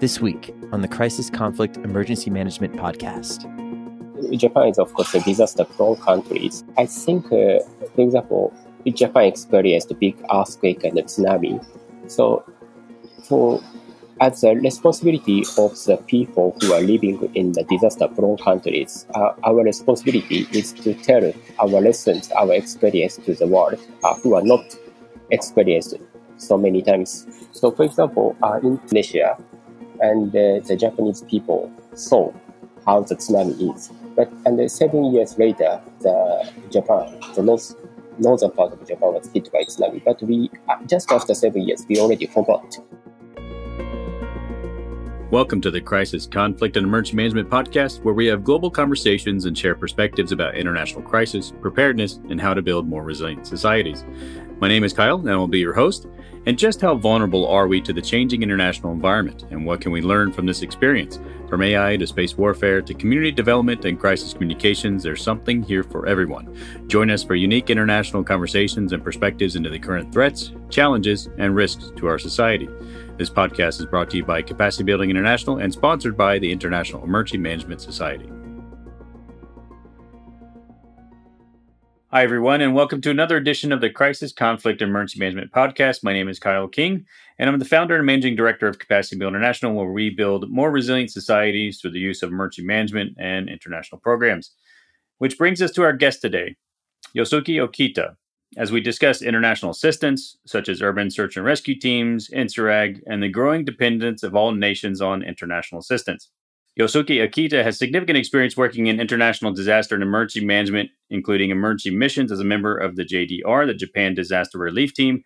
This week on the Crisis Conflict Emergency Management Podcast. Japan is, of course, a disaster prone country. I think, uh, for example, Japan experienced a big earthquake and a tsunami. So, for as a responsibility of the people who are living in the disaster prone countries, uh, our responsibility is to tell our lessons, our experience to the world uh, who are not experienced so many times. So, for example, uh, in Indonesia, and uh, the Japanese people saw how the tsunami is. But and seven years later, the Japan, the north, northern part of Japan was hit by tsunami. But we uh, just after seven years, we already forgot. Welcome to the Crisis Conflict and Emergency Management Podcast, where we have global conversations and share perspectives about international crisis, preparedness, and how to build more resilient societies. My name is Kyle, and I will be your host. And just how vulnerable are we to the changing international environment, and what can we learn from this experience? From AI to space warfare to community development and crisis communications, there's something here for everyone. Join us for unique international conversations and perspectives into the current threats, challenges, and risks to our society. This podcast is brought to you by Capacity Building International and sponsored by the International Emergency Management Society. Hi, everyone, and welcome to another edition of the Crisis Conflict Emergency Management Podcast. My name is Kyle King, and I'm the founder and managing director of Capacity Build International, where we build more resilient societies through the use of emergency management and international programs. Which brings us to our guest today, Yosuke Okita, as we discuss international assistance, such as urban search and rescue teams, INSARAG, and the growing dependence of all nations on international assistance. Yosuke Okita has significant experience working in international disaster and emergency management, including emergency missions as a member of the JDR, the Japan Disaster Relief Team,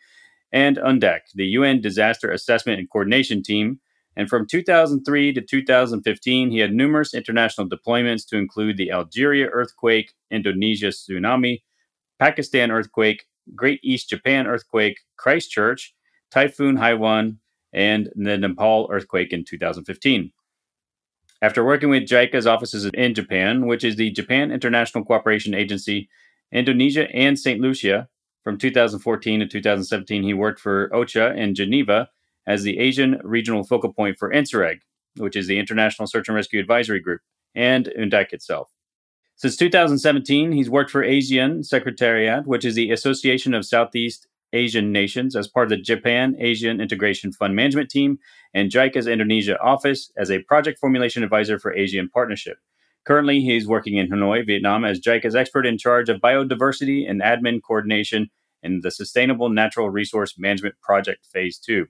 and UNDAC, the UN Disaster Assessment and Coordination Team. And from 2003 to 2015, he had numerous international deployments to include the Algeria earthquake, Indonesia tsunami, Pakistan earthquake, Great East Japan earthquake, Christchurch, Typhoon Haiyan, and the Nepal earthquake in 2015. After working with JICA's offices in Japan, which is the Japan International Cooperation Agency, Indonesia, and St. Lucia, from 2014 to 2017, he worked for OCHA in Geneva as the Asian regional focal point for INSARAG, which is the International Search and Rescue Advisory Group, and UNDAC itself. Since 2017, he's worked for ASEAN Secretariat, which is the Association of Southeast ASEAN Nations, as part of the Japan ASEAN Integration Fund Management Team, and JICA's Indonesia office as a project formulation advisor for Asian Partnership. Currently, he's working in Hanoi, Vietnam, as JICA's expert in charge of biodiversity and admin coordination in the Sustainable Natural Resource Management Project Phase 2.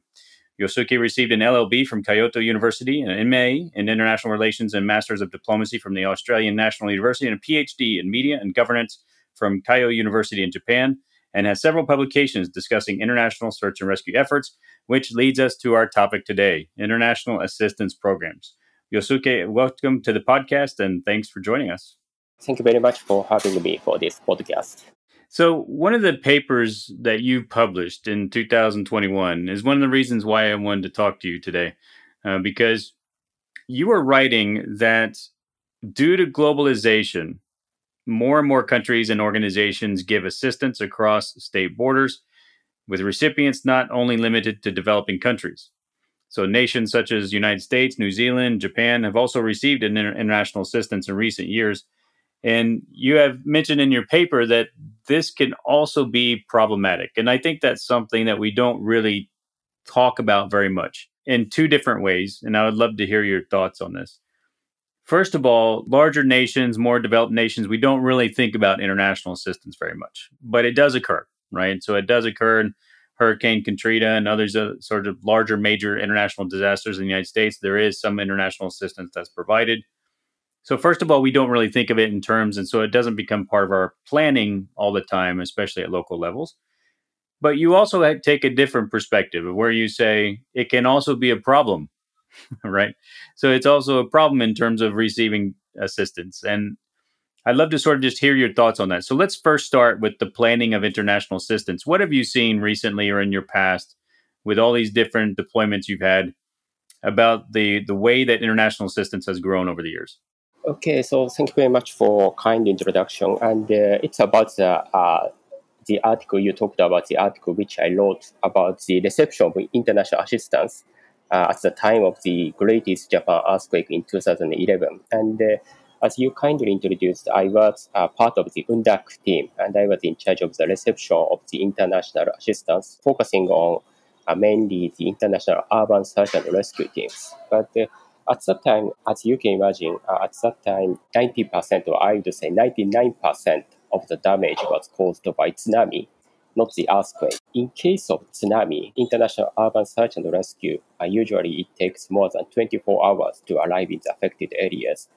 Yosuke received an LLB from Kyoto University, an MA in International Relations and Masters of Diplomacy from the Australian National University, and a PhD in Media and Governance from Kyoto University in Japan, and has several publications discussing international search and rescue efforts, which leads us to our topic today international assistance programs. Yosuke, welcome to the podcast and thanks for joining us. Thank you very much for having me for this podcast. So, one of the papers that you published in 2021 is one of the reasons why I wanted to talk to you today, uh, because you were writing that due to globalization, more and more countries and organizations give assistance across state borders, with recipients not only limited to developing countries. So, nations such as United States, New Zealand, Japan have also received international assistance in recent years and you have mentioned in your paper that this can also be problematic. And I think that's something that we don't really talk about very much in two different ways. And I would love to hear your thoughts on this. First of all, larger nations, more developed nations, we don't really think about international assistance very much, but it does occur, right? So it does occur in Hurricane Katrina and others, uh, sort of larger major international disasters in the United States. There is some international assistance that's provided. So first of all, we don't really think of it in terms, and so it doesn't become part of our planning all the time, especially at local levels. But you also take a different perspective where you say it can also be a problem, right? So it's also a problem in terms of receiving assistance. And I'd love to sort of just hear your thoughts on that. So let's first start with the planning of international assistance. What have you seen recently or in your past with all these different deployments you've had about the the way that international assistance has grown over the years? Okay, so thank you very much for kind introduction. And uh, it's about the uh, the article you talked about, the article which I wrote about the reception of international assistance. Uh, at the time of the Great East Japan earthquake in 2011. And uh, as you kindly introduced, I was part of the UNDAC team, and I was in charge of the reception of the international assistance, focusing on uh, mainly the international urban search and rescue teams. But uh, at that time, as you can imagine, uh, at that time, 90%, or I would say 99% of the damage was caused by tsunami, not the earthquake. In case of tsunami, international urban search and rescue, uh, usually it takes more than 24 hours to arrive in the affected areas,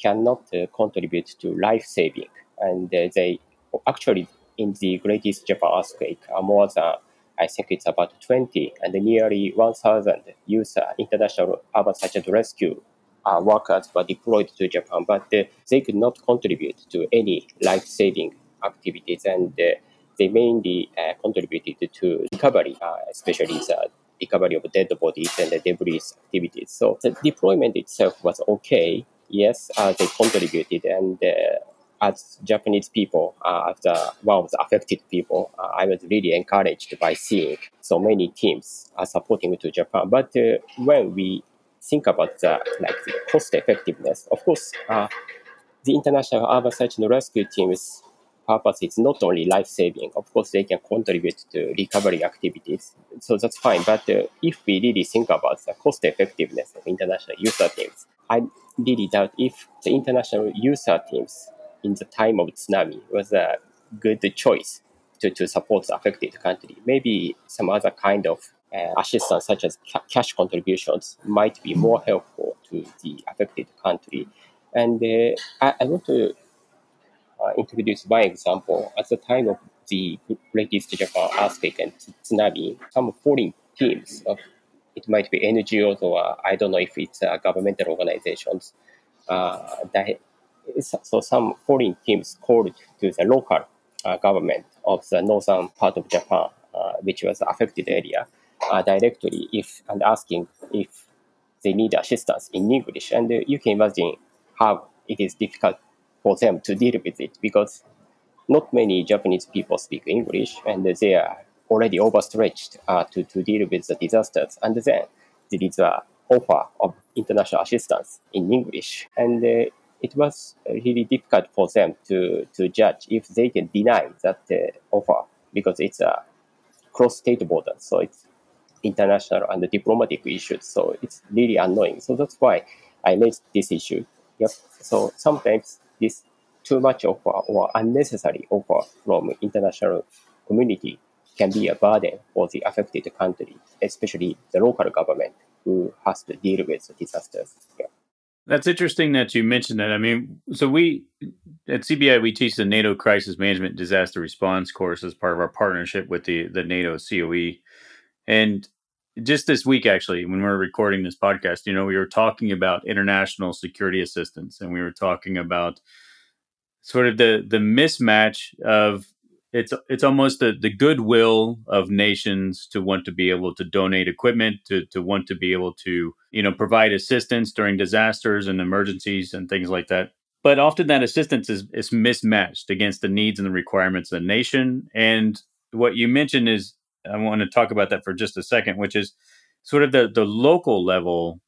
cannot uh, contribute to life saving. And uh, they actually, in the Great East Japan earthquake, are more than I think it's about 20 and nearly 1,000 USAR international urban search and rescue uh, workers were deployed to Japan, but uh, they could not contribute to any life-saving activities, and uh, they mainly uh, contributed to recovery, uh, especially the recovery of dead bodies and the debris activities. So the deployment itself was okay. Yes, uh, they contributed, and as Japanese people, uh, as the, one of the affected people, uh, I was really encouraged by seeing so many teams supporting to Japan. But uh, when we think about the like the cost effectiveness, of course, uh, the international urban search and rescue teams purpose is not only life saving. Of course, they can contribute to recovery activities, so that's fine. But uh, if we really think about the cost effectiveness of international USAR teams, I really doubt if the international USAR teams in the time of tsunami was a good choice to, to support the affected country. Maybe some other kind of uh, assistance, such as ca- cash contributions, might be more helpful to the affected country. And uh, I, I, want to uh, introduce one example. At the time of the latest Japan earthquake and tsunami, some foreign teams, of, it might be NGOs or I don't know if it's uh, governmental organizations, uh, that so some foreign teams called to the local uh, government of the northern part of Japan, uh, which was affected area, uh, directly if and asking if they need assistance in English. And uh, you can imagine how it is difficult for them to deal with it because not many Japanese people speak English and they are already overstretched uh, to, to deal with the disasters. And then there is a offer of international assistance in English. And uh, it was really difficult for them to, to judge if they can deny that uh, offer because it's a cross-state border, so it's international and diplomatic issues. So it's really annoying. So that's why I raised this issue. Yep. So sometimes this too much offer or unnecessary offer from international community can be a burden for the affected country, especially the local government who has to deal with the disasters. Yeah. That's interesting that you mentioned that. I mean, so we at CBI we teach the NATO Crisis Management Disaster Response course as part of our partnership with the the NATO COE, and just this week actually, when we were recording this podcast, you know, we were talking about international security assistance, and we were talking about sort of the the mismatch of it's it's almost the, the goodwill of nations to want to be able to donate equipment to, to want to be able to you know provide assistance during disasters and emergencies and things like that. But often that assistance is, is mismatched against the needs and the requirements of the nation. And what you mentioned is i want to talk about that for just a second which is sort of the the local level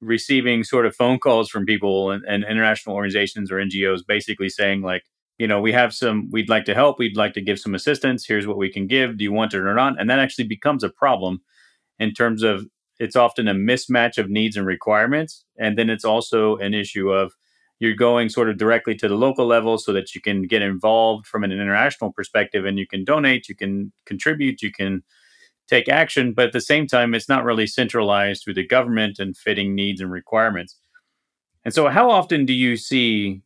receiving sort of phone calls from people and, and international organizations or ngos basically saying like you know, we have some, we'd like to help, we'd like to give some assistance. Here's what we can give. Do you want it or not? And that actually becomes a problem in terms of it's often a mismatch of needs and requirements. And then it's also an issue of you're going sort of directly to the local level so that you can get involved from an international perspective and you can donate, you can contribute, you can take action. But at the same time, it's not really centralized through the government and fitting needs and requirements. And so, how often do you see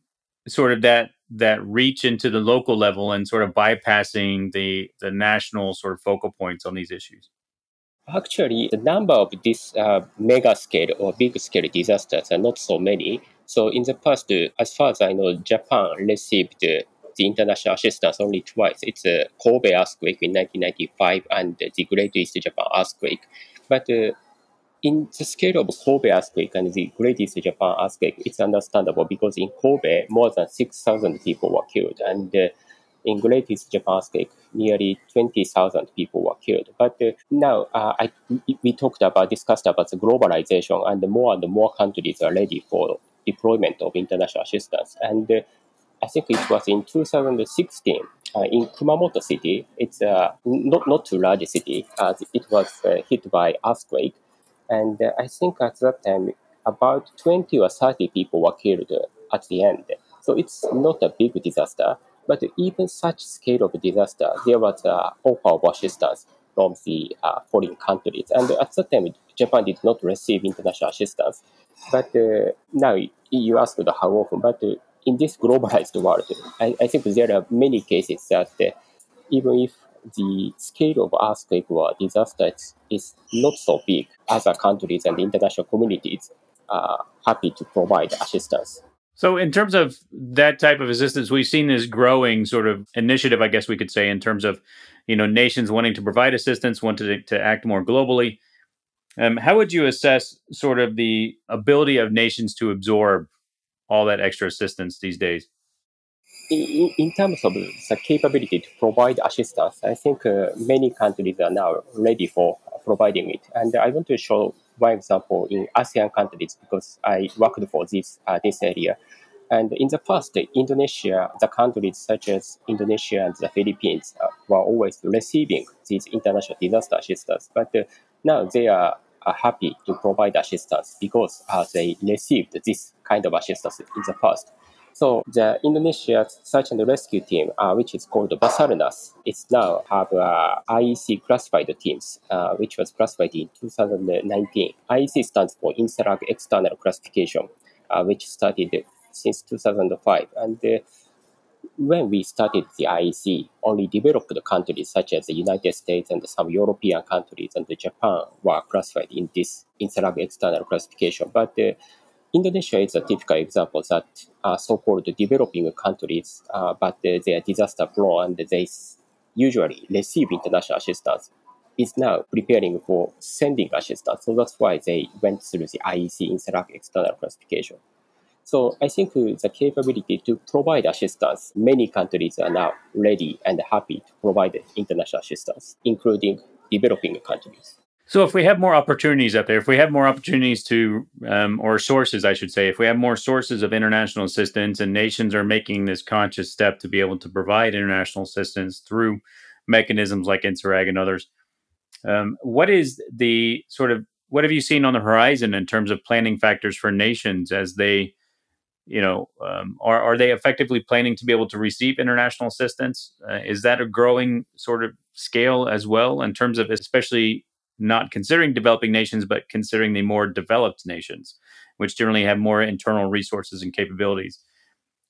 sort of that that reach into the local level and sort of bypassing the the national sort of focal points on these issues? Actually, the number of these uh, mega scale or big scale disasters are not so many. So in the past, uh, as far as I know, Japan received uh, the international assistance only twice. It's a Kobe earthquake in 1995 and the Great East Japan earthquake. But uh, in the scale of Kobe earthquake and the Great East Japan earthquake, it's understandable because in Kobe, more than 6,000 people were killed. And uh, in Great East Japan earthquake, nearly 20,000 people were killed. But uh, now uh, I, we talked about, discussed about the globalization, and more and more countries are ready for deployment of international assistance. And uh, I think it was in 2016 uh, in Kumamoto City. It's uh, not not too large city. Uh, it was uh, hit by earthquake, and uh, I think at that time about 20 or 30 people were killed at the end. So it's not a big disaster, but even such scale of disaster, there was a offer of assistance from the uh, foreign countries, and at that time Japan did not receive international assistance. But now you asked how often, but in this globalized world, I, I think there are many cases that uh, even if the scale of earthquake or disaster is not so big, other countries and international communities are happy to provide assistance. So, in terms of that type of assistance, we've seen this growing sort of initiative, I guess we could say, in terms of you know nations wanting to provide assistance, wanting to, to act more globally. Um, how would you assess sort of the ability of nations to absorb all that extra assistance these days? In, in terms of the capability to provide assistance, I think uh, many countries are now ready for providing it. And I want to show one example in ASEAN countries because I worked for this uh, this area. And in the past, Indonesia, the countries such as Indonesia and the Philippines uh, were always receiving these international disaster assistance. But uh, now they are are happy to provide assistance because uh, they received this kind of assistance in the past. So the Indonesia search and rescue team, uh, which is called Basarnas, is now have uh, IEC classified teams, uh, which was classified in 2019. IEC stands for INSARAG External Classification, uh, which started since 2005. And uh, when we started the IEC, only developed countries such as the United States and some European countries and Japan were classified in this INSARAG external classification. But uh, Indonesia is a typical example that are so-called developing countries, uh, but uh, they are disaster prone and they usually receive international assistance is now preparing for sending assistance. So that's why they went through the IEC INSARAG external classification. So I think the capability to provide assistance, many countries are now ready and happy to provide international assistance, including developing countries. So if we have more opportunities out there, if we have more opportunities to, um, or sources, I should say, if we have more sources of international assistance and nations are making this conscious step to be able to provide international assistance through mechanisms like INSARAG and others, um, what is the sort of, what have you seen on the horizon in terms of planning factors for nations as they you know, um, are are they effectively planning to be able to receive international assistance? Uh, is that a growing sort of scale as well in terms of especially not considering developing nations, but considering the more developed nations, which generally have more internal resources and capabilities?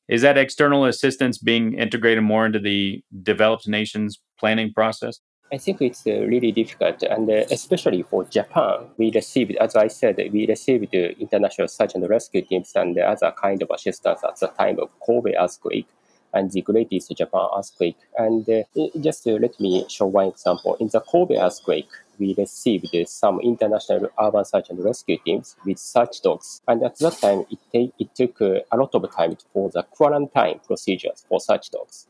Is that external assistance being integrated more into the developed nations planning process? I think it's uh, really difficult, and uh, especially for Japan, we received, as I said, we received international search and rescue teams and other kind of assistance at the time of Kobe earthquake and the Great East Japan earthquake. And uh, just let me show one example. In the Kobe earthquake, we received some international urban search and rescue teams with search dogs. And at that time, it, take, it took uh, a lot of time for the quarantine procedures for search dogs.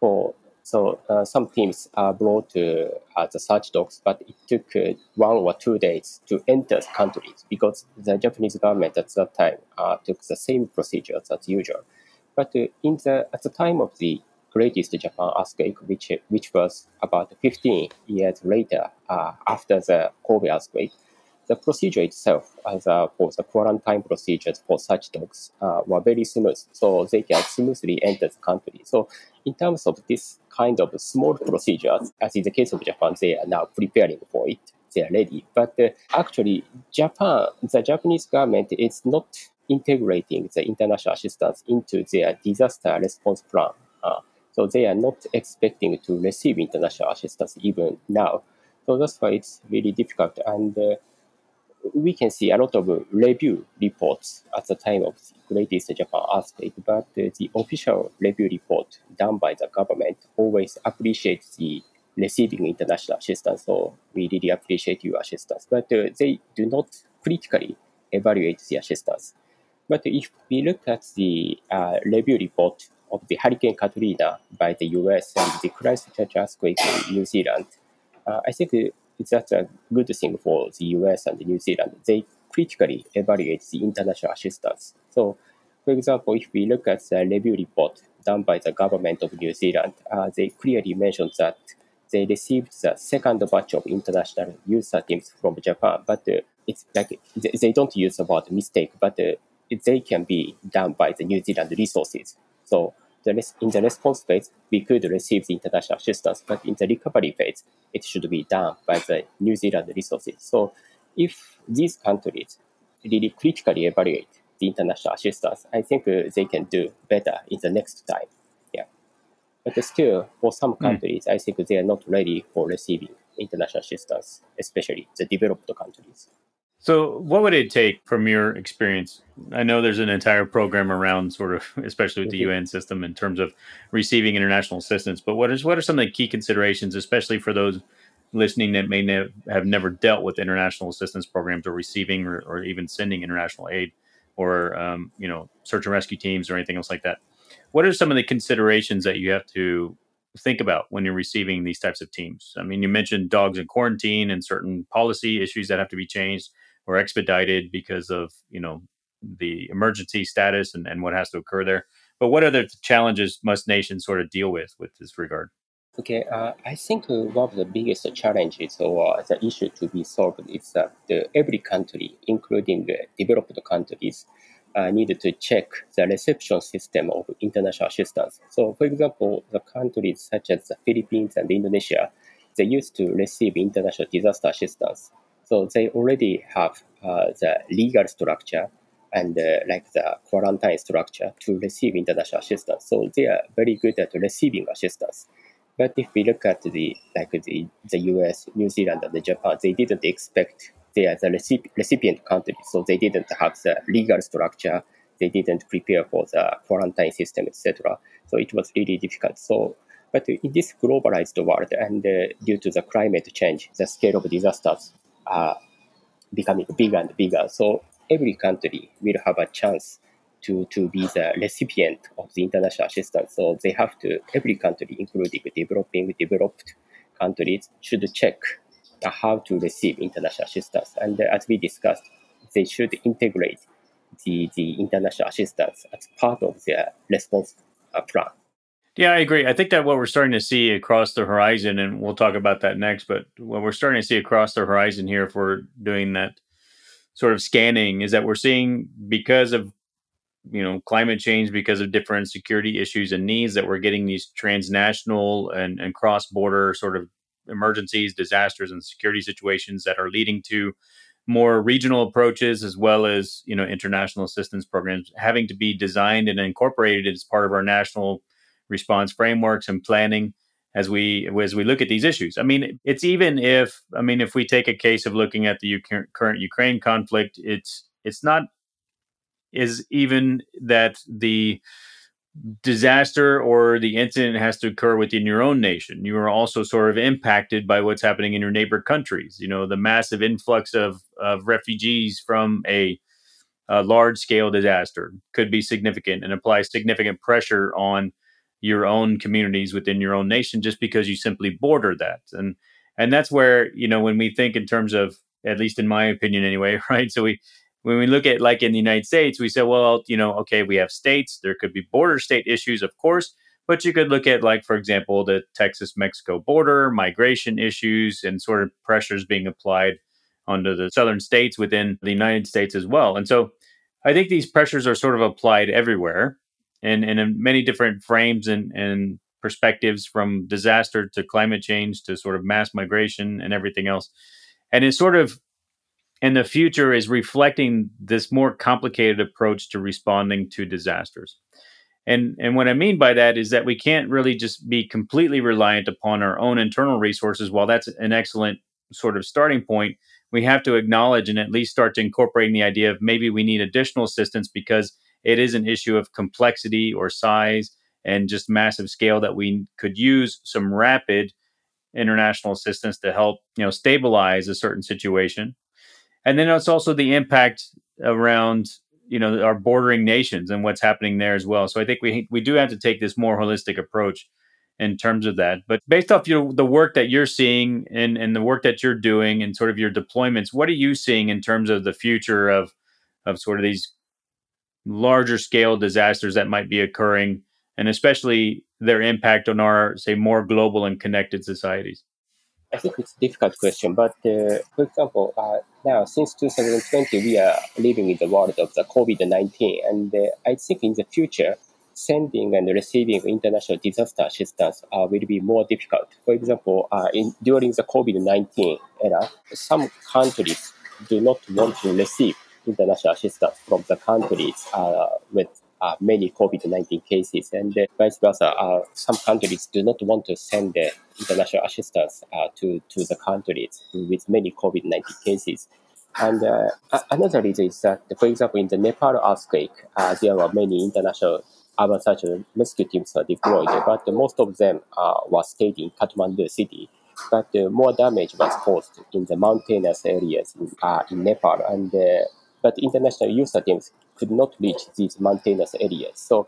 For so uh, some teams are brought to uh, the search dogs, but it took uh, one or two days to enter the countries because the Japanese government at that time uh, took the same procedures as usual. But uh, in the at the time of the Great East Japan earthquake, which which was about 15 years later uh, after the Kobe earthquake, the procedure itself, as uh, for the quarantine procedures for such dogs, uh, were very smooth, so they can smoothly enter the country. So, in terms of this kind of small procedures, as in the case of Japan, they are now preparing for it. They are ready. But uh, actually, Japan, the Japanese government is not integrating the international assistance into their disaster response plan. Uh, so they are not expecting to receive international assistance even now. So that's why it's really difficult. And uh, we can see a lot of review reports at the time of the Great East Japan earthquake, but the official review report done by the government always appreciates the receiving international assistance. So we really appreciate your assistance, but uh, they do not critically evaluate the assistance. But if we look at the uh, review report of the Hurricane Katrina by the US and the Christchurch earthquake in New Zealand, uh, I think that's a good thing for the US and New Zealand. They critically evaluate the international assistance. So, for example, if we look at the review report done by the government of New Zealand, uh, they clearly mentioned that they received the second batch of international USAR teams from Japan, but uh, it's like they don't use the word mistake, but uh, they can be done by the New Zealand resources. So the res- in the response phase, we could receive the international assistance, but in the recovery phase, it should be done by the New Zealand resources. So if these countries really critically evaluate the international assistance, I think uh, they can do better in the next time. Yeah. But still, for some hmm. countries, mm. I think they are not ready for receiving international assistance, especially the developed countries. So, what would it take from your experience? I know there's an entire program around sort of, especially with the mm-hmm. UN system, in terms of receiving international assistance. But what is what are some of the key considerations, especially for those listening that may ne- have never dealt with international assistance programs or receiving or, or even sending international aid, or um, you know, search and rescue teams or anything else like that? What are some of the considerations that you have to think about when you're receiving these types of teams? I mean, you mentioned dogs in quarantine and certain policy issues that have to be changed or expedited because of you know the emergency status and, and what has to occur there. But what other challenges must nations sort of deal with with this regard? Okay, uh, I think one of the biggest challenges or uh, the issue to be solved is that every country, including the developed countries, uh, needed to check the reception system of international assistance. So, for example, the countries such as the Philippines and Indonesia, they used to receive international disaster assistance so they already have uh, the legal structure and uh, like the quarantine structure to receive international assistance. So they are very good at receiving assistance. But if we look at the like the, the US, New Zealand, and the Japan, they didn't expect they are the recipient country, so they didn't have the legal structure. They didn't prepare for the quarantine system, etc. So it was really difficult. So, but in this globalized world, and uh, due to the climate change, the scale of disasters are becoming bigger and bigger. So every country will have a chance to, to be the recipient of the international assistance. So they have to, every country, including developing, developed countries, should check how to receive international assistance. And as we discussed, they should integrate the, the international assistance as part of their response uh, plan. Yeah, I agree. I think that what we're starting to see across the horizon, and we'll talk about that next, but what we're starting to see across the horizon here, if we're doing that sort of scanning, is that we're seeing because of you know climate change, because of different security issues and needs, that we're getting these transnational and, and cross border sort of emergencies, disasters, and security situations that are leading to more regional approaches as well as you know international assistance programs having to be designed and incorporated as part of our national response frameworks and planning as we as we look at these issues. I mean, it's even if I mean if we take a case of looking at the U- current Ukraine conflict, it's it's not is even that the disaster or the incident has to occur within your own nation. You are also sort of impacted by what's happening in your neighbor countries. You know, the massive influx of of refugees from a, a large scale disaster could be significant and apply significant pressure on your own communities within your own nation just because you simply border that. And and that's where you know when we think in terms of at least in my opinion anyway right? So we when we look at like in the united states we say well you know okay we have states. There could be border state issues of course. But you could look at like for example the texas mexico border migration issues and sort of pressures being applied onto the southern states within the united states as well. And so i think these pressures are sort of applied everywhere and, and in many different frames and, and perspectives from disaster to climate change to sort of mass migration and everything else. And it's sort of in the future is reflecting this more complicated approach to responding to disasters. And and what I mean by that is that we can't really just be completely reliant upon our own internal resources. While that's an excellent sort of starting point, we have to acknowledge and at least start to incorporating the idea of maybe we need additional assistance because it is an issue of complexity or size and just massive scale that we could use some rapid international assistance to help you know stabilize a certain situation and then it's also the impact around you know our bordering nations and what's happening there as well. So I think we we do have to take this more holistic approach in terms of that. But based off your the work that you're seeing and and the work that you're doing and sort of your deployments, what are you seeing in terms of the future of of sort of these larger scale disasters that might be occurring and especially their impact on our say more global and connected societies? I think it's a difficult question, but uh, for example, uh, now since 2020, we are living in the world of the COVID-19, and uh, I think in the future, sending and receiving international disaster assistance uh, will be more difficult. For example, uh, in, during the COVID-19 era, some countries do not want to receive international assistance from the countries uh, with uh, many COVID-19 cases, and uh, vice versa. Uh, some countries do not want to send international assistance uh, to to the countries with many COVID-19 cases. And uh, another reason is that, for example, in the Nepal earthquake, there were many international urban search and rescue teams were deployed, but most of them were stayed in Kathmandu city. But more damage was caused in the mountainous areas in, in Nepal, and but international USAR teams could not reach these mountainous areas. So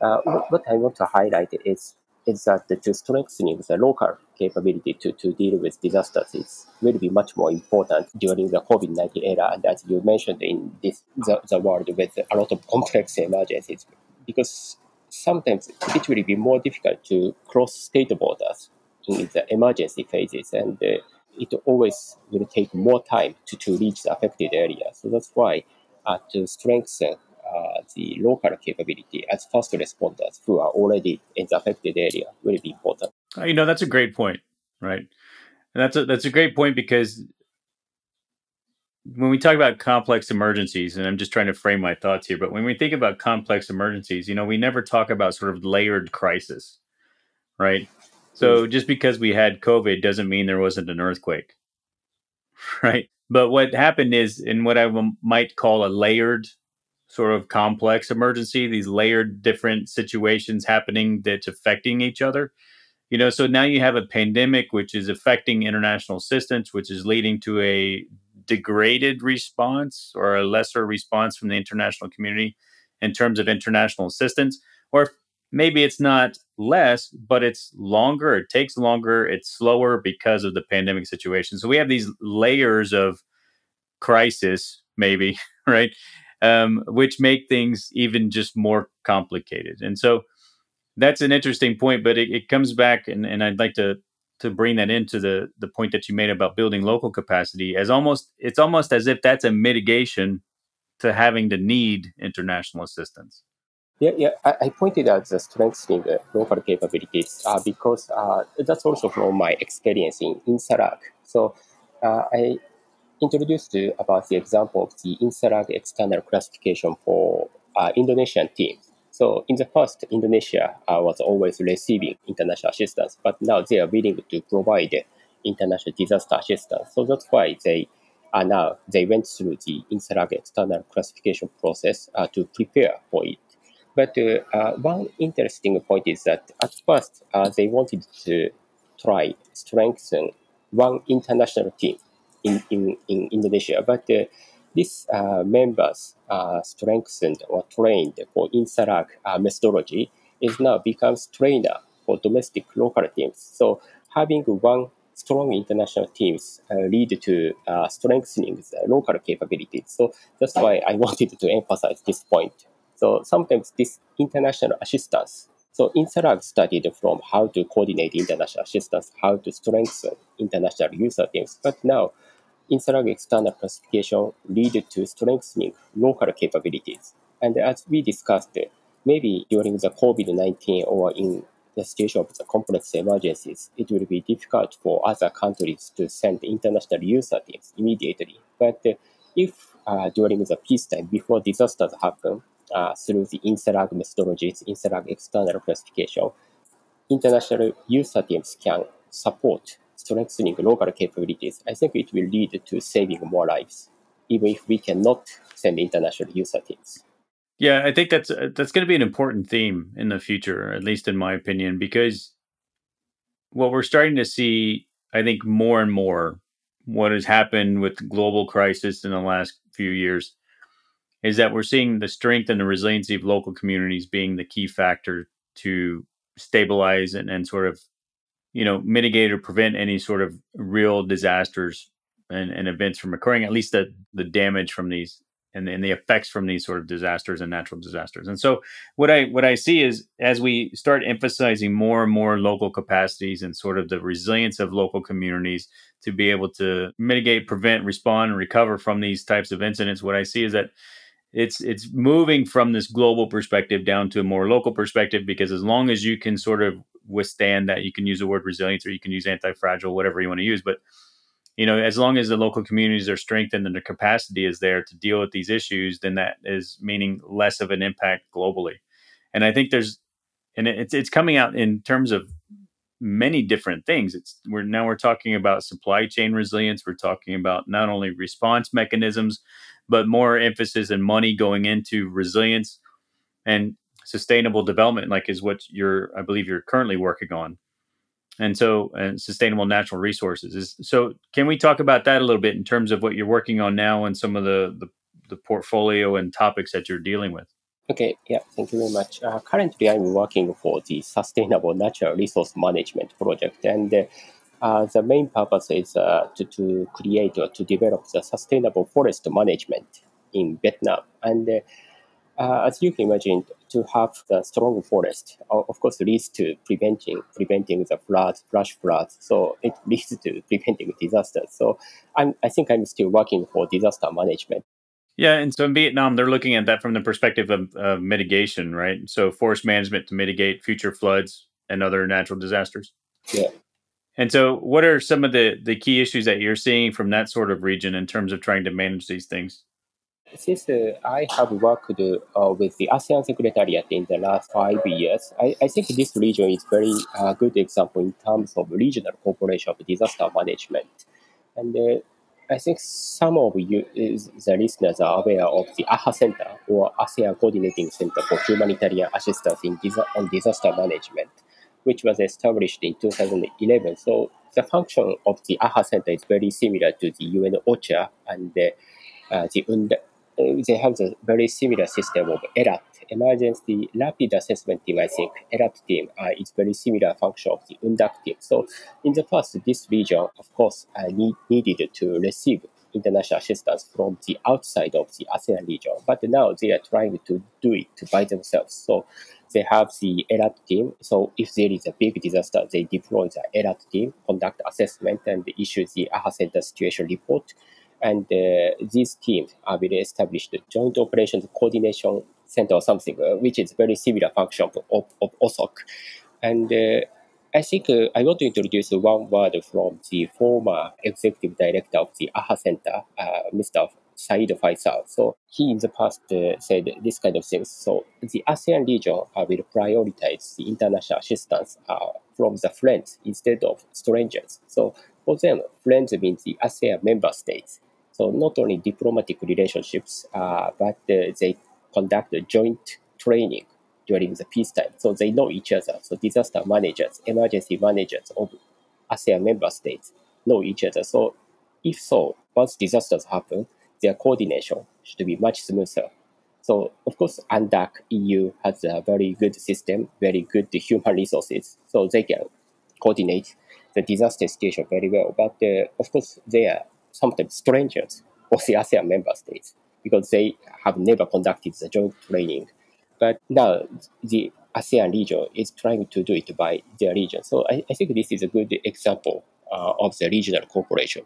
uh, what I want to highlight is is that to strengthening the local capability to, to deal with disasters is will be much more important during the COVID-19 era. And as you mentioned in this the, the world with a lot of complex emergencies, because sometimes it will be more difficult to cross state borders in the emergency phases. And uh, it always will take more time to, to reach the affected area. So that's why uh, to strengthen uh, the local capability as first responders who are already in the affected area will be important. Uh, you know, that's a great point, right? And that's a, that's a great point because when we talk about complex emergencies, and I'm just trying to frame my thoughts here, but when we think about complex emergencies, you know, we never talk about sort of layered crisis, right? So hmm. just because we had COVID doesn't mean there wasn't an earthquake, right? But what happened is, in what I might call a layered sort of complex emergency, these layered different situations happening that's affecting each other. You know, so now you have a pandemic which is affecting international assistance, which is leading to a degraded response or a lesser response from the international community in terms of international assistance. Or maybe it's not less, but it's longer. It takes longer. It's slower because of the pandemic situation. So we have these layers of crisis, maybe, right? Um, which make things even just more complicated. And so that's an interesting point, but it, it comes back, and, and I'd like to to bring that into the the point that you made about building local capacity as almost it's almost as if that's a mitigation to having to need international assistance. Yeah, yeah. I, I pointed out the strengthening the local capabilities uh, because uh, that's also from my experience in INSARAG. So uh, I introduced about the example of the INSARAG external classification for uh, Indonesian teams. So in the past, Indonesia uh, was always receiving international assistance, but now they are willing to provide international disaster assistance. So that's why they are now they went through the INSARAG external classification process uh, to prepare for it. But uh, uh, one interesting point is that at first uh, they wanted to try strengthen one international team in, in, in Indonesia, but uh, these uh, members uh, strengthened or trained for INSARAG methodology is now becomes trainer for domestic local teams. So having one strong international teams uh, lead to uh, strengthening the local capabilities. So that's why I wanted to emphasize this point. So sometimes this international assistance. So INSARAG studied from how to coordinate international assistance, how to strengthen international USAR teams. But now INSARAG external classification lead to strengthening local capabilities. And as we discussed, maybe during the COVID-19 or in the situation of the complex emergencies, it will be difficult for other countries to send international USAR teams immediately. But if uh, during the peacetime, before disasters happen, uh, through the INSARAG methodologies, INSARAG external classification, international USAR teams can support strengthening local capabilities. I think it will lead to saving more lives, even if we cannot send international USAR teams. Yeah, I think that's uh, that's going to be an important theme in the future, at least in my opinion, because what we're starting to see, I think, more and more, what has happened with global crisis in the last few years is that we're seeing the strength and the resiliency of local communities being the key factor to stabilize and, and sort of you know mitigate or prevent any sort of real disasters and, and events from occurring at least the the damage from these and, and the effects from these sort of disasters and natural disasters. And so what i what i see is as we start emphasizing more and more local capacities and sort of the resilience of local communities to be able to mitigate prevent respond and recover from these types of incidents what i see is that it's it's moving from this global perspective down to a more local perspective because as long as you can sort of withstand that you can use the word resilience or you can use anti-fragile whatever you want to use but you know as long as the local communities are strengthened and their capacity is there to deal with these issues then that is meaning less of an impact globally. And i think there's and it's it's coming out in terms of many different things. It's we're now we're talking about supply chain resilience. We're talking about not only response mechanisms but more emphasis and money going into resilience and sustainable development, like is what you're, I believe you're currently working on. And so, and sustainable natural resources is so. Can we talk about that a little bit in terms of what you're working on now and some of the the, the portfolio and topics that you're dealing with? Okay, yeah, thank you very much. Uh, currently, I'm working for the Sustainable Natural Resource Management project, and uh, uh, the main purpose is uh, to, to create or to develop the sustainable forest management in Vietnam. And uh, uh as you can imagine, to have the strong forest, of course, leads to preventing preventing the floods, flash floods. So it leads to preventing disasters. So I'm, I think I'm still working for disaster management. Yeah, and so in Vietnam, they're looking at that from the perspective of, of mitigation, right? So forest management to mitigate future floods and other natural disasters. Yeah. And so, what are some of the, the key issues that you're seeing from that sort of region in terms of trying to manage these things? Since uh, I have worked uh, with the ASEAN Secretariat in the last five years, I, I think this region is very uh, good example in terms of regional cooperation of disaster management. And uh, I think some of you, the listeners, are aware of the AHA Center or ASEAN Coordinating Center for Humanitarian Assistance in Disa- on Disaster Management which was established in 2011. So the function of the AHA Center is very similar to the UN OCHA and the, uh, the uh, they have a very similar system of ERAT, Emergency Rapid Assessment Team, I think. ERAT team uh, is very similar function of the UNDAC team. So in the past, this region, of course, uh, need, needed to receive international assistance from the outside of the ASEAN region. But now they are trying to do it by themselves. So they have the ERAT team. So if there is a big disaster, they deploy the ERAT team, conduct assessment, and issue the AHA Center situation report. And uh, these teams are really established the Joint Operations Coordination Center or something, uh, which is very similar function of, of OSOCC. And uh, I think uh, I want to introduce one word from the former executive director of the AHA Center, uh, Mr. Saeed Faisal. So he in the past uh, said this kind of things. So the ASEAN region uh, will prioritize the international assistance uh, from the friends instead of strangers. So for them, friends means the ASEAN member states. So not only diplomatic relationships, uh, but they conduct joint training during the peacetime. So they know each other. So disaster managers, emergency managers of ASEAN member states know each other. So if so, once disasters happen, their coordination should be much smoother. So of course, UNDAC EU has a very good system, very good human resources, so they can coordinate the disaster situation very well. But uh, of course, they are sometimes strangers of the ASEAN member states because they have never conducted the joint training but now the ASEAN region is trying to do it by their region. So I, I think this is a good example uh, of the regional cooperation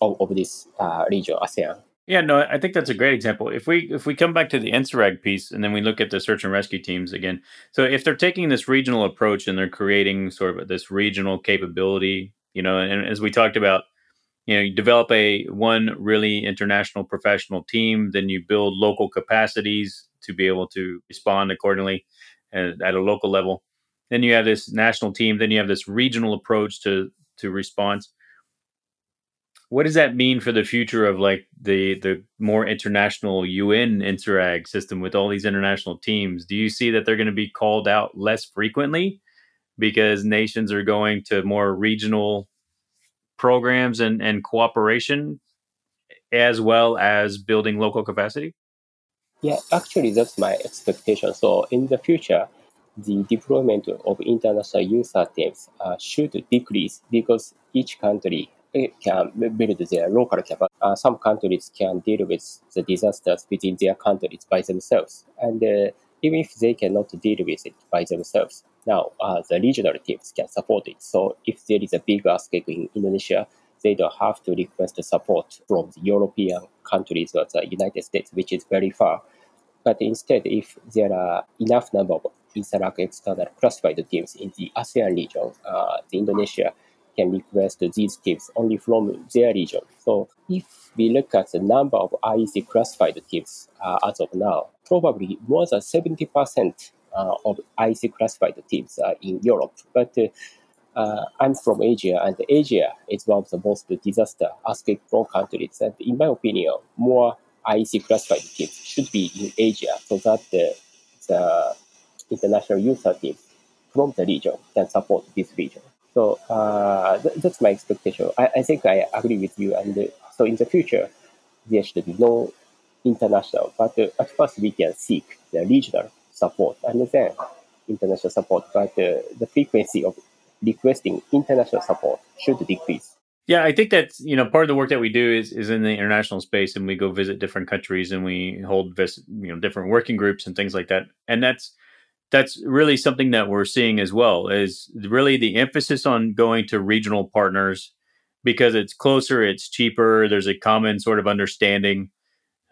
of, of this uh, region, ASEAN. Yeah, no, I think that's a great example. If we if we come back to the INSARAG piece and then we look at the search and rescue teams again, so if they're taking this regional approach and they're creating sort of this regional capability, you know, and as we talked about, you know, you develop a one really international professional team, then you build local capacities to be able to respond accordingly at, at a local level. Then you have this national team. Then you have this regional approach to to response. What does that mean for the future of like the the more international UN INSARAG system with all these international teams? Do you see that they're going to be called out less frequently because nations are going to more regional programs and, and cooperation as well as building local capacity? Yeah, actually, that's my expectation. So in the future, the deployment of international USAR teams uh, should decrease because each country eh, can build their local capacity. Uh, some countries can deal with the disasters within their countries by themselves. And uh, even if they cannot deal with it by themselves, now uh, the regional teams can support it. So if there is a big earthquake in Indonesia, they don't have to request support from the European countries or the United States, which is very far. But instead, if there are enough number of INSARAG external classified teams in the ASEAN region, uh, the Indonesia can request these teams only from their region. So if we look at the number of IEC classified teams uh, as of now, probably more than 70% uh, of IEC classified teams are in Europe. But uh, uh, I'm from Asia, and Asia is one of the most disaster earthquake prone countries. And in my opinion, more IEC classified teams should be in Asia so that the, the international USAR teams from the region can support this region. So uh, th- that's my expectation. I, I think I agree with you. And uh, so in the future, there should be no international, but uh, at first we can seek the regional support and then international support. But uh, the frequency of requesting international support should decrease. Yeah, I think that's you know part of the work that we do is is in the international space, and we go visit different countries, and we hold you know different working groups and things like that. And that's that's really something that we're seeing as well is really the emphasis on going to regional partners because it's closer, it's cheaper, there's a common sort of understanding,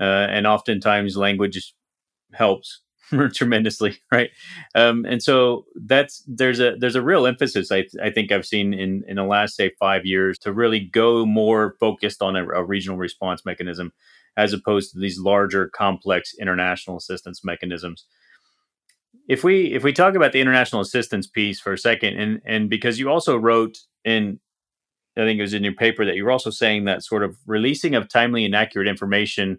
uh, and oftentimes language helps tremendously, right? Um, and so that's there's a there's a real emphasis I, I think I've seen in in the last say five years to really go more focused on a, a regional response mechanism as opposed to these larger complex international assistance mechanisms. If we if we talk about the international assistance piece for a second, and and because you also wrote in I think it was in your paper that you were also saying that sort of releasing of timely and accurate information,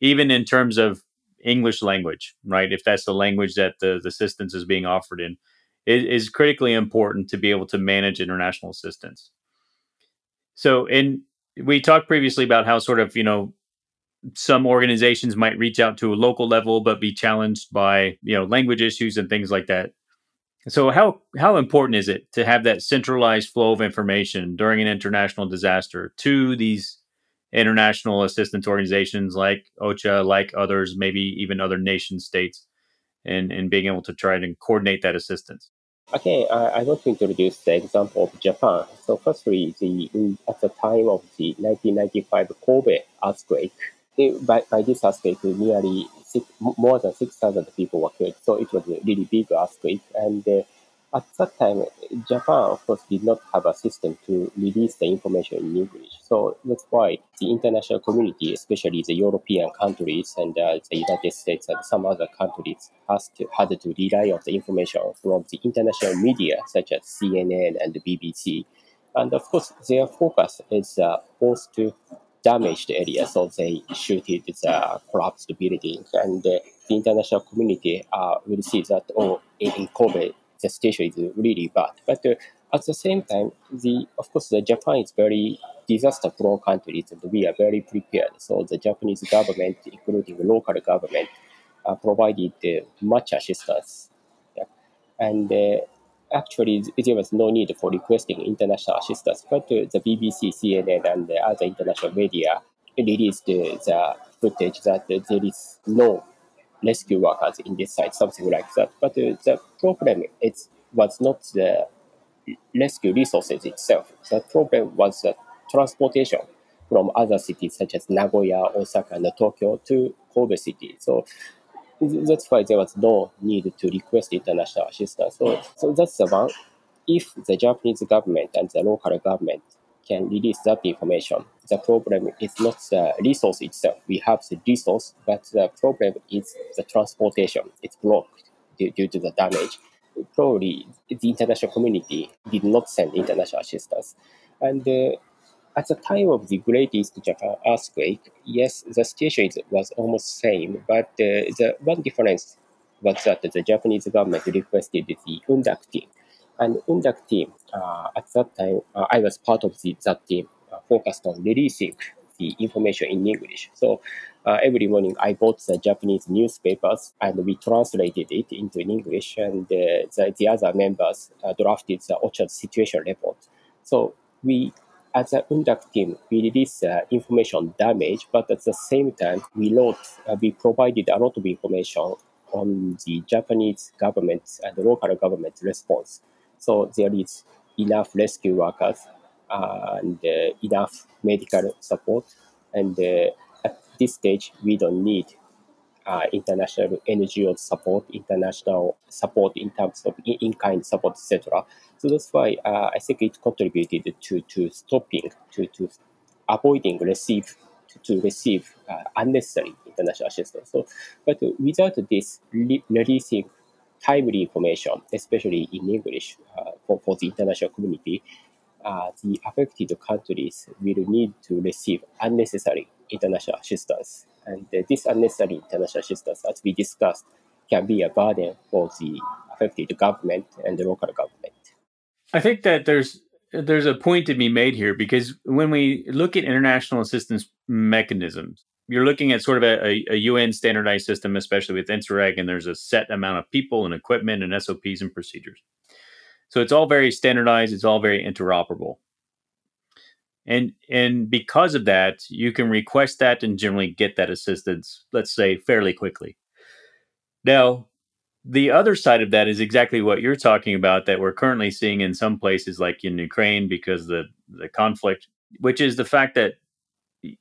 even in terms of English language, right? If that's the language that the, the assistance is being offered in, it is critically important to be able to manage international assistance. So, in we talked previously about how sort of you know some organizations might reach out to a local level but be challenged by you know language issues and things like that. So, how how important is it to have that centralized flow of information during an international disaster to these international assistance organizations like OCHA, like others, maybe even other nation states, and, and being able to try and coordinate that assistance? Okay, I, I want to introduce the example of Japan. So, firstly, the in, at the time of the 1995 Kobe earthquake, by, by this earthquake, nearly six, more than 6,000 people were killed. So, it was a really big earthquake. And uh, at that time, Japan, of course, did not have a system to release the information in English. So that's why the international community, especially the European countries and uh, the United States and some other countries, has to, had to rely on the information from the international media, such as CNN and the BBC. And of course, their focus is uh, both to damaged areas, so they shooted the collapsed buildings, and the international community uh, will see that, oh, in Kobe, the situation is really bad. But uh, at the same time, the of course the Japan is very disaster prone country, and we are very prepared. So the Japanese government, including local government, uh, provided uh, much assistance. Yeah. And uh, actually, there was no need for requesting international assistance, but the BBC, CNN, and the other international media released the footage that there is no rescue workers in this site, something like that. But uh, the problem is, was not the rescue resources itself. The problem was the transportation from other cities such as Nagoya, Osaka, and Tokyo to Kobe City. So that's why there was no need to request international assistance. So, so that's the one. If the Japanese government and the local government can release that information, the problem is not the resource itself. We have the resource, but the problem is the transportation. It's blocked due, due to the damage. Probably the international community did not send international assistance. And uh, at the time of the Great East Japan earthquake, yes, the situation was almost same, but uh, the one difference was that the Japanese government requested the UNDAC team. And UNDAC team, uh, at that time, uh, I was part of the, that team, uh, focused on releasing the information in English. So uh, every morning I bought the Japanese newspapers and we translated it into English, and uh, the, the other members uh, drafted the OCHA situation report. So we, as an UNDAC team, we released uh, information damage, but at the same time, we wrote, uh, we provided a lot of information on the Japanese government and the local government response. So there is enough rescue workers and uh, enough medical support and at this stage, we don't need uh, international NGO support, international support in terms of in-kind support, etc. So that's why uh, I think it contributed to to stopping, to to avoiding receive to, to receive uh, unnecessary international assistance. So, but without this re- releasing timely information, especially in English uh, for, for the international community, uh, the affected countries will need to receive unnecessary international assistance. And uh, this unnecessary international assistance, as we discussed, can be a burden for the affected government and the local government. I think that there's there's a point to be made here because when we look at international assistance mechanisms, you're looking at sort of a, a, UN standardized system, especially with INSARAG, and there's a set amount of people and equipment and SOPs and procedures. So it's all very standardized, it's all very interoperable and and because of that you can request that and generally get that assistance let's say fairly quickly. Now the other side of that is exactly what you're talking about that we're currently seeing in some places like in ukraine because the the conflict which is the fact that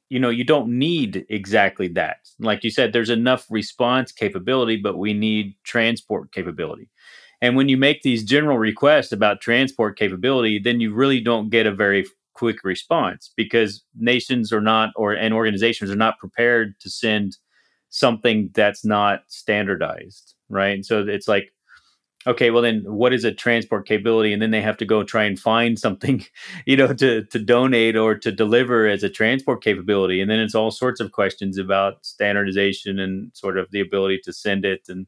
you know you don't need exactly that. Like you said there's enough response capability but we need transport capability. And when you make these general requests about transport capability then you really don't get a very quick response because nations are not or and organizations are not prepared to send something that's not standardized right? And so it's like okay well then what is a transport capability? And then they have to go try and find something you know to to donate or to deliver as a transport capability. And then it's all sorts of questions about standardization and sort of the ability to send it and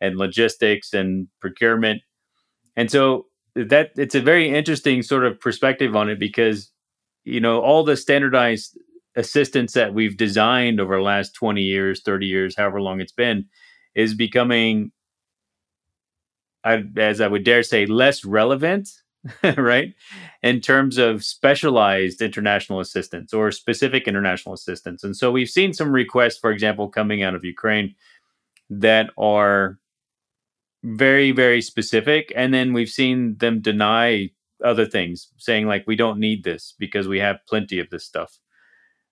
and logistics and procurement. And so that it's a very interesting sort of perspective on it because you know all the standardized assistance that we've designed over the last 20 years 30 years however long it's been is becoming I, as i would dare say less relevant right in terms of specialized international assistance or specific international assistance and so we've seen some requests for example coming out of ukraine that are very very specific and then we've seen them deny other things saying like we don't need this because we have plenty of this stuff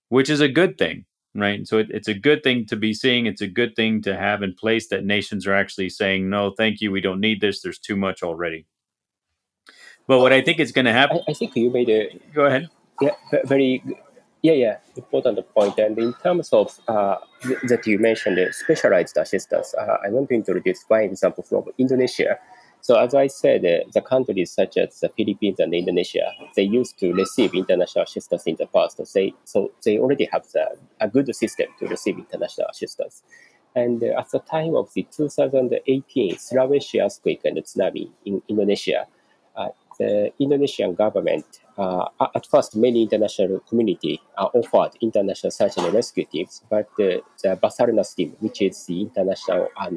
which is a good thing right? So it, it's a good thing to be seeing. It's a good thing to have in place that nations are actually saying no thank you. We don't need this. There's too much already. But what i think is going to happen I, I, think you made a go ahead. Yeah very yeah, yeah, important point. And in terms of uh, that you mentioned uh, specialized assistance, uh, I want to introduce one example from Indonesia. So as I said, uh, the countries such as the Philippines and Indonesia, they used to receive international assistance in the past. They, so they already have the, a good system to receive international assistance. And uh, at the time of the 2018 Sulawesi earthquake and tsunami in Indonesia, the Indonesian government uh, at first, many international community uh, offered international search and rescue teams, but uh, the Basarnas team, which is the international uh,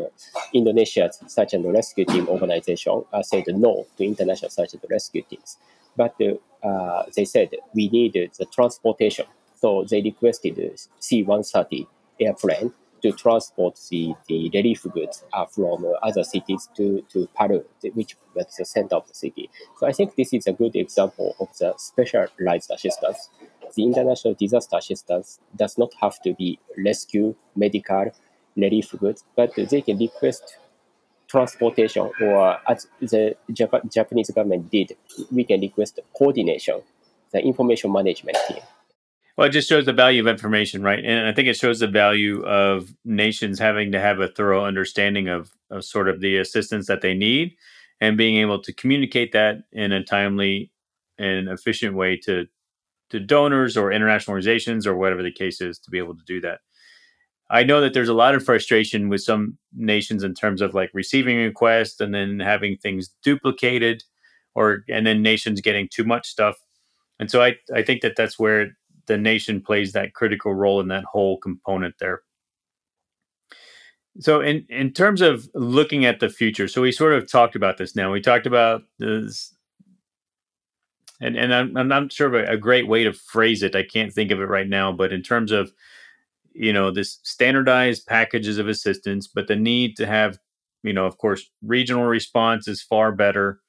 Indonesia's search and rescue team organization, uh, said no to international search and rescue teams. But uh, they said we need the transportation, so they requested C-130 airplane to transport the, the relief goods uh, from other cities to, to Palu, which was the center of the city. So I think this is a good example of the specialized assistance. The international disaster assistance does not have to be rescue, medical, relief goods, but they can request transportation or as the Jap- Japanese government did, we can request coordination, the information management team. Well, it just shows the value of information, right? And I think it shows the value of nations having to have a thorough understanding of, of sort of the assistance that they need and being able to communicate that in a timely and efficient way to to donors or international organizations or whatever the case is to be able to do that. I know that there's a lot of frustration with some nations in terms of like receiving requests and then having things duplicated or and then nations getting too much stuff. And so I I think that that's where the nation plays that critical role in that whole component there. So, in in terms of looking at the future, so we sort of talked about this. Now we talked about this, and and I'm, I'm not sure of a, a great way to phrase it. I can't think of it right now. But in terms of you know this standardized packages of assistance, but the need to have you know, of course, regional response is far better,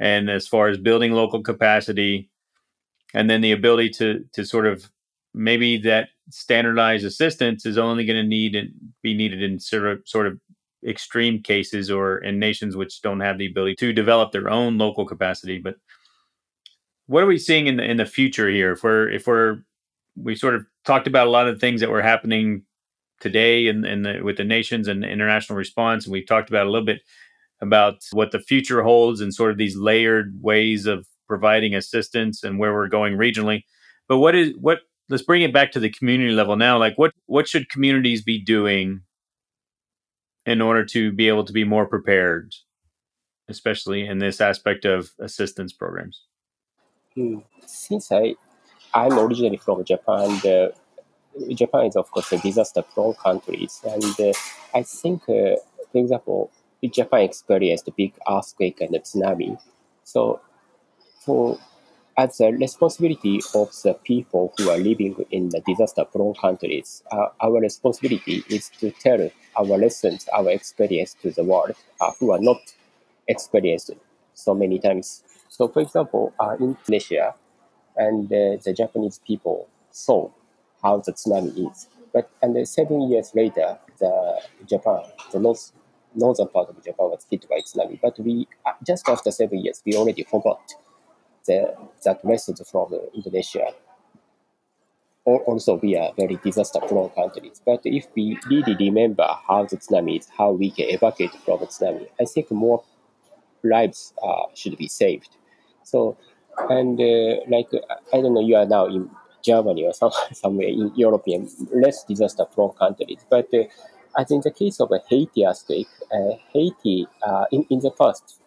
and as far as building local capacity, and then the ability to to sort of maybe that standardized assistance is only going to need and be needed in sort of sort of extreme cases or in nations which don't have the ability to develop their own local capacity. But what are we seeing in the in the future here? If we're if we're we sort of talked about a lot of things that were happening today in, in the, with the nations and international response and we've talked about a little bit about what the future holds and sort of these layered ways of providing assistance and where we're going regionally but what is what let's bring it back to the community level now. Like what what should communities be doing in order to be able to be more prepared, especially in this aspect of assistance programs? Hmm. Since I I'm originally from Japan, the, Japan is of course a disaster prone country, and uh, I think, uh, for example, Japan experienced a big earthquake and a tsunami. So for as a responsibility of the people who are living in the disaster-prone countries, uh, our responsibility is to tell our lessons, our experience to the world uh, who are not experienced so many times. So, for example, uh, in Indonesia, and the Japanese people saw how the tsunami is. But and seven years later, the Japan, the north, northern part of Japan was hit by tsunami. But we uh, just after seven years, we already forgot the, that lessons from Indonesia. Also, we are very disaster-prone countries. But if we really remember how the tsunami is, how we can evacuate from the tsunami, I think more lives uh, should be saved. So, and uh, like I don't know, you are now in Germany or some, somewhere in European less disaster-prone countries, but uh, as in the case of a Haiti earthquake, uh, Haiti uh, in, in the past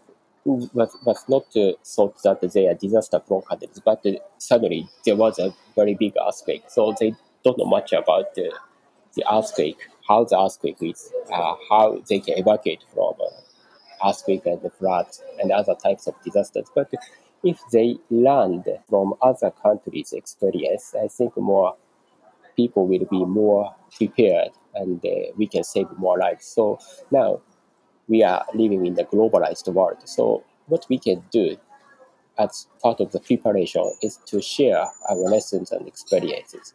was, was not uh, thought that they are disaster prone countries, but uh, suddenly there was a very big earthquake. So they don't know much about the, the earthquake, how the earthquake is, uh, how they can evacuate from uh, earthquake and floods and other types of disasters. But if they learned from other countries' experience, I think more people will be more prepared and uh, we can save more lives. So now we are living in the globalized world. So what we can do as part of the preparation is to share our lessons and experiences,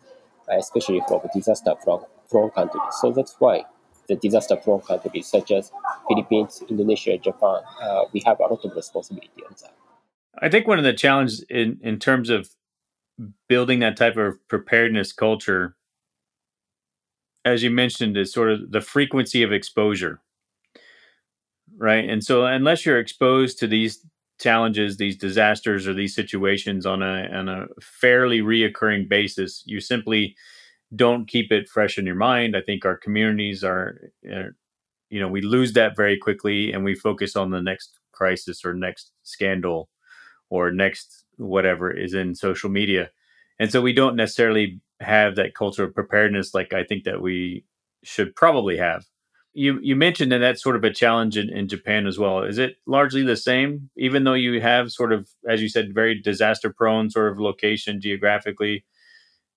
especially from disaster-prone countries. So that's why the disaster-prone countries such as Philippines, Indonesia, Japan, uh, we have a lot of responsibility on that. I think one of the challenges in, in terms of building that type of preparedness culture, as you mentioned, is sort of the frequency of exposure right? And so unless you're exposed to these challenges, these disasters, or these situations on a on a fairly reoccurring basis, you simply don't keep it fresh in your mind. I think our communities are, uh, you know, we lose that very quickly, and we focus on the next crisis or next scandal or next whatever is in social media, and so we don't necessarily have that culture of preparedness like I think that we should probably have you you mentioned that that's sort of a challenge in, in Japan as well. Is it largely the same, even though you have sort of, as you said, very disaster prone sort of location geographically,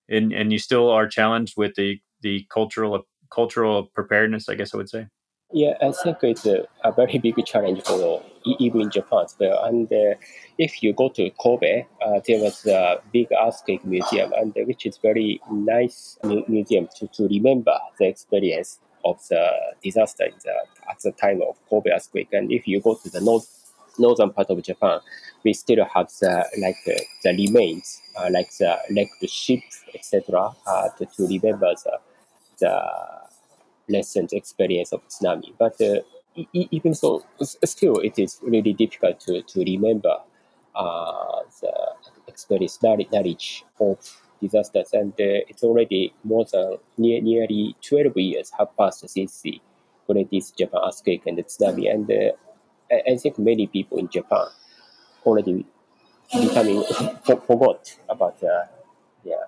and and you still are challenged with the the cultural cultural preparedness, I guess I would say. Yeah, I think it's a, a very big challenge for even in Japan as well. And uh, if you go to Kobe, uh, there was a big earthquake museum, and uh, which is very nice museum to, to remember the experience of the disaster the, at the time of Kobe earthquake. And if you go to the north, northern part of Japan, we still have the like uh, the remains, uh, like the like the ship, etc., uh, to, to remember the the recent experience of tsunami. But uh, e- even so, still it is really difficult to, to remember uh, the experience knowledge of disasters, and it's already more than near, nearly 12 years have passed since the Great East Japan earthquake and the tsunami, and uh, I, I, think many people in Japan already becoming forgot about uh, yeah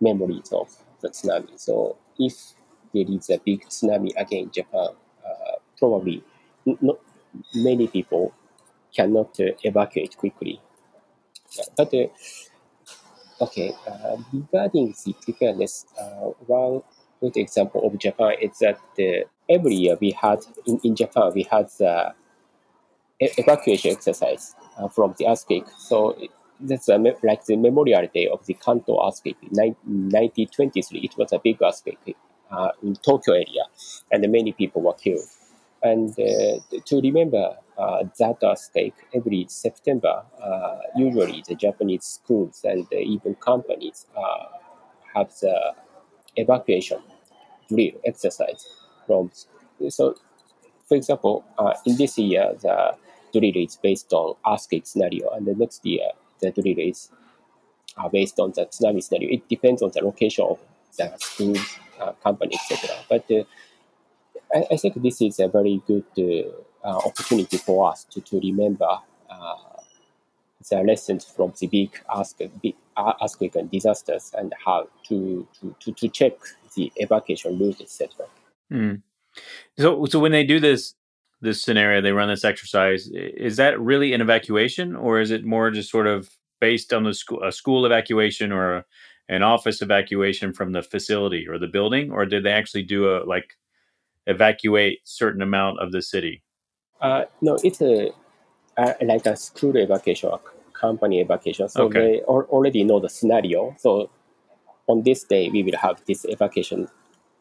memories of the tsunami. So if there is a big tsunami again in Japan, uh, probably not many people cannot uh, evacuate quickly. But uh, okay, uh, regarding the preparedness, uh, one good example of Japan is that uh, every year we had in, in Japan we had the evacuation exercise uh, from the earthquake. So that's a, like the memorial day of the Kanto earthquake in 1923. It was a big earthquake uh, in Tokyo area, and many people were killed. And uh, to remember uh, that earthquake, every September, uh, usually the Japanese schools and even companies have the evacuation drill exercise from. So, for example, in this year, the drill is based on earthquake scenario, and the next year the drill is based on the tsunami scenario. It depends on the location of the school, uh, company, etc. But uh, I, I, think this is a very good uh, uh, opportunity for us to, to remember uh, the lessons from the big earthquake, earthquake and disasters and how to, to, to, to check the evacuation route, etc. Mm. So, so when they do this this scenario, they run this exercise. Is that really an evacuation, or is it more just sort of based on the school a school evacuation or a, an office evacuation from the facility or the building, or did they actually do a like evacuate certain amount of the city? Uh, no, it's a, like a school evacuation, company evacuation. So okay. they already know the scenario. So on this day, we will have this evacuation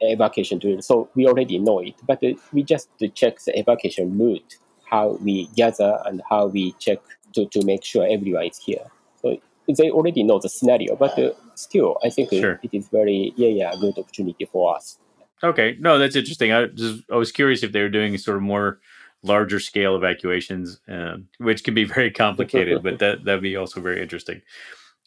evacuation drill. So we already know it, but uh, we just to check the evacuation route, how we gather and how we check to, to make sure everyone is here. So they already know the scenario, but uh, still, I think sure. it is very yeah yeah good opportunity for us. Okay, no, that's interesting. I just I was curious if they were doing sort of more larger scale evacuations, uh, which can be very complicated, but that that'd be also very interesting.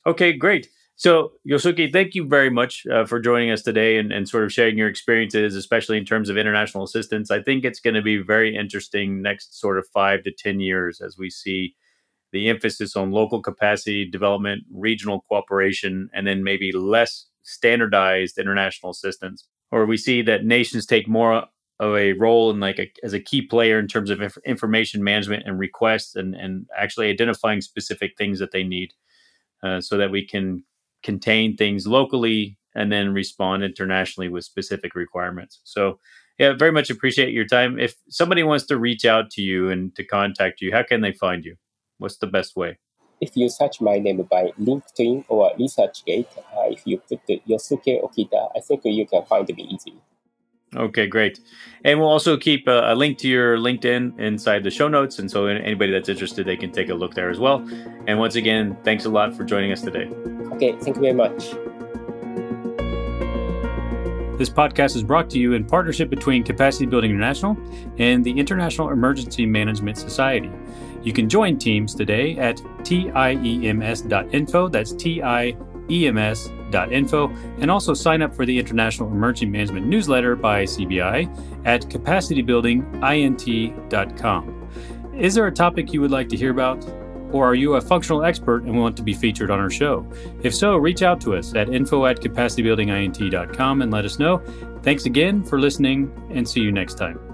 Okay, great. So, Yosuke, thank you very much uh, for joining us today and, and sort of sharing your experiences, especially in terms of international assistance. I think it's going to be very interesting next sort of five to 10 years as we see the emphasis on local capacity development, regional cooperation, and then maybe less standardized international assistance. Or we see that nations take more of a role in like a, as a key player in terms of inf- information management and requests and, and actually identifying specific things that they need uh, so that we can contain things locally and then respond internationally with specific requirements. So, yeah, very much appreciate your time. If somebody wants to reach out to you and to contact you, how can they find you? What's the best way? If you search my name by LinkedIn or ResearchGate, uh, if you put the Yosuke Okita, I think you can find me easily. Okay, great. And we'll also keep a, a, link to your LinkedIn inside the show notes. And so anybody that's interested, they can take a look there as well. And once again, thanks a lot for joining us today. Okay, thank you very much. This podcast is brought to you in partnership between Capacity Building International and the International Emergency Management Society. You can join TIEMS today at tiems.info. That's T I E M S.info. And also sign up for the International Emergency Management newsletter by CBI at capacitybuildingint.com. Is there a topic you would like to hear about? Or are you a functional expert and want to be featured on our show? If so, reach out to us at info at capacitybuildingint.com and let us know. Thanks again for listening and see you next time.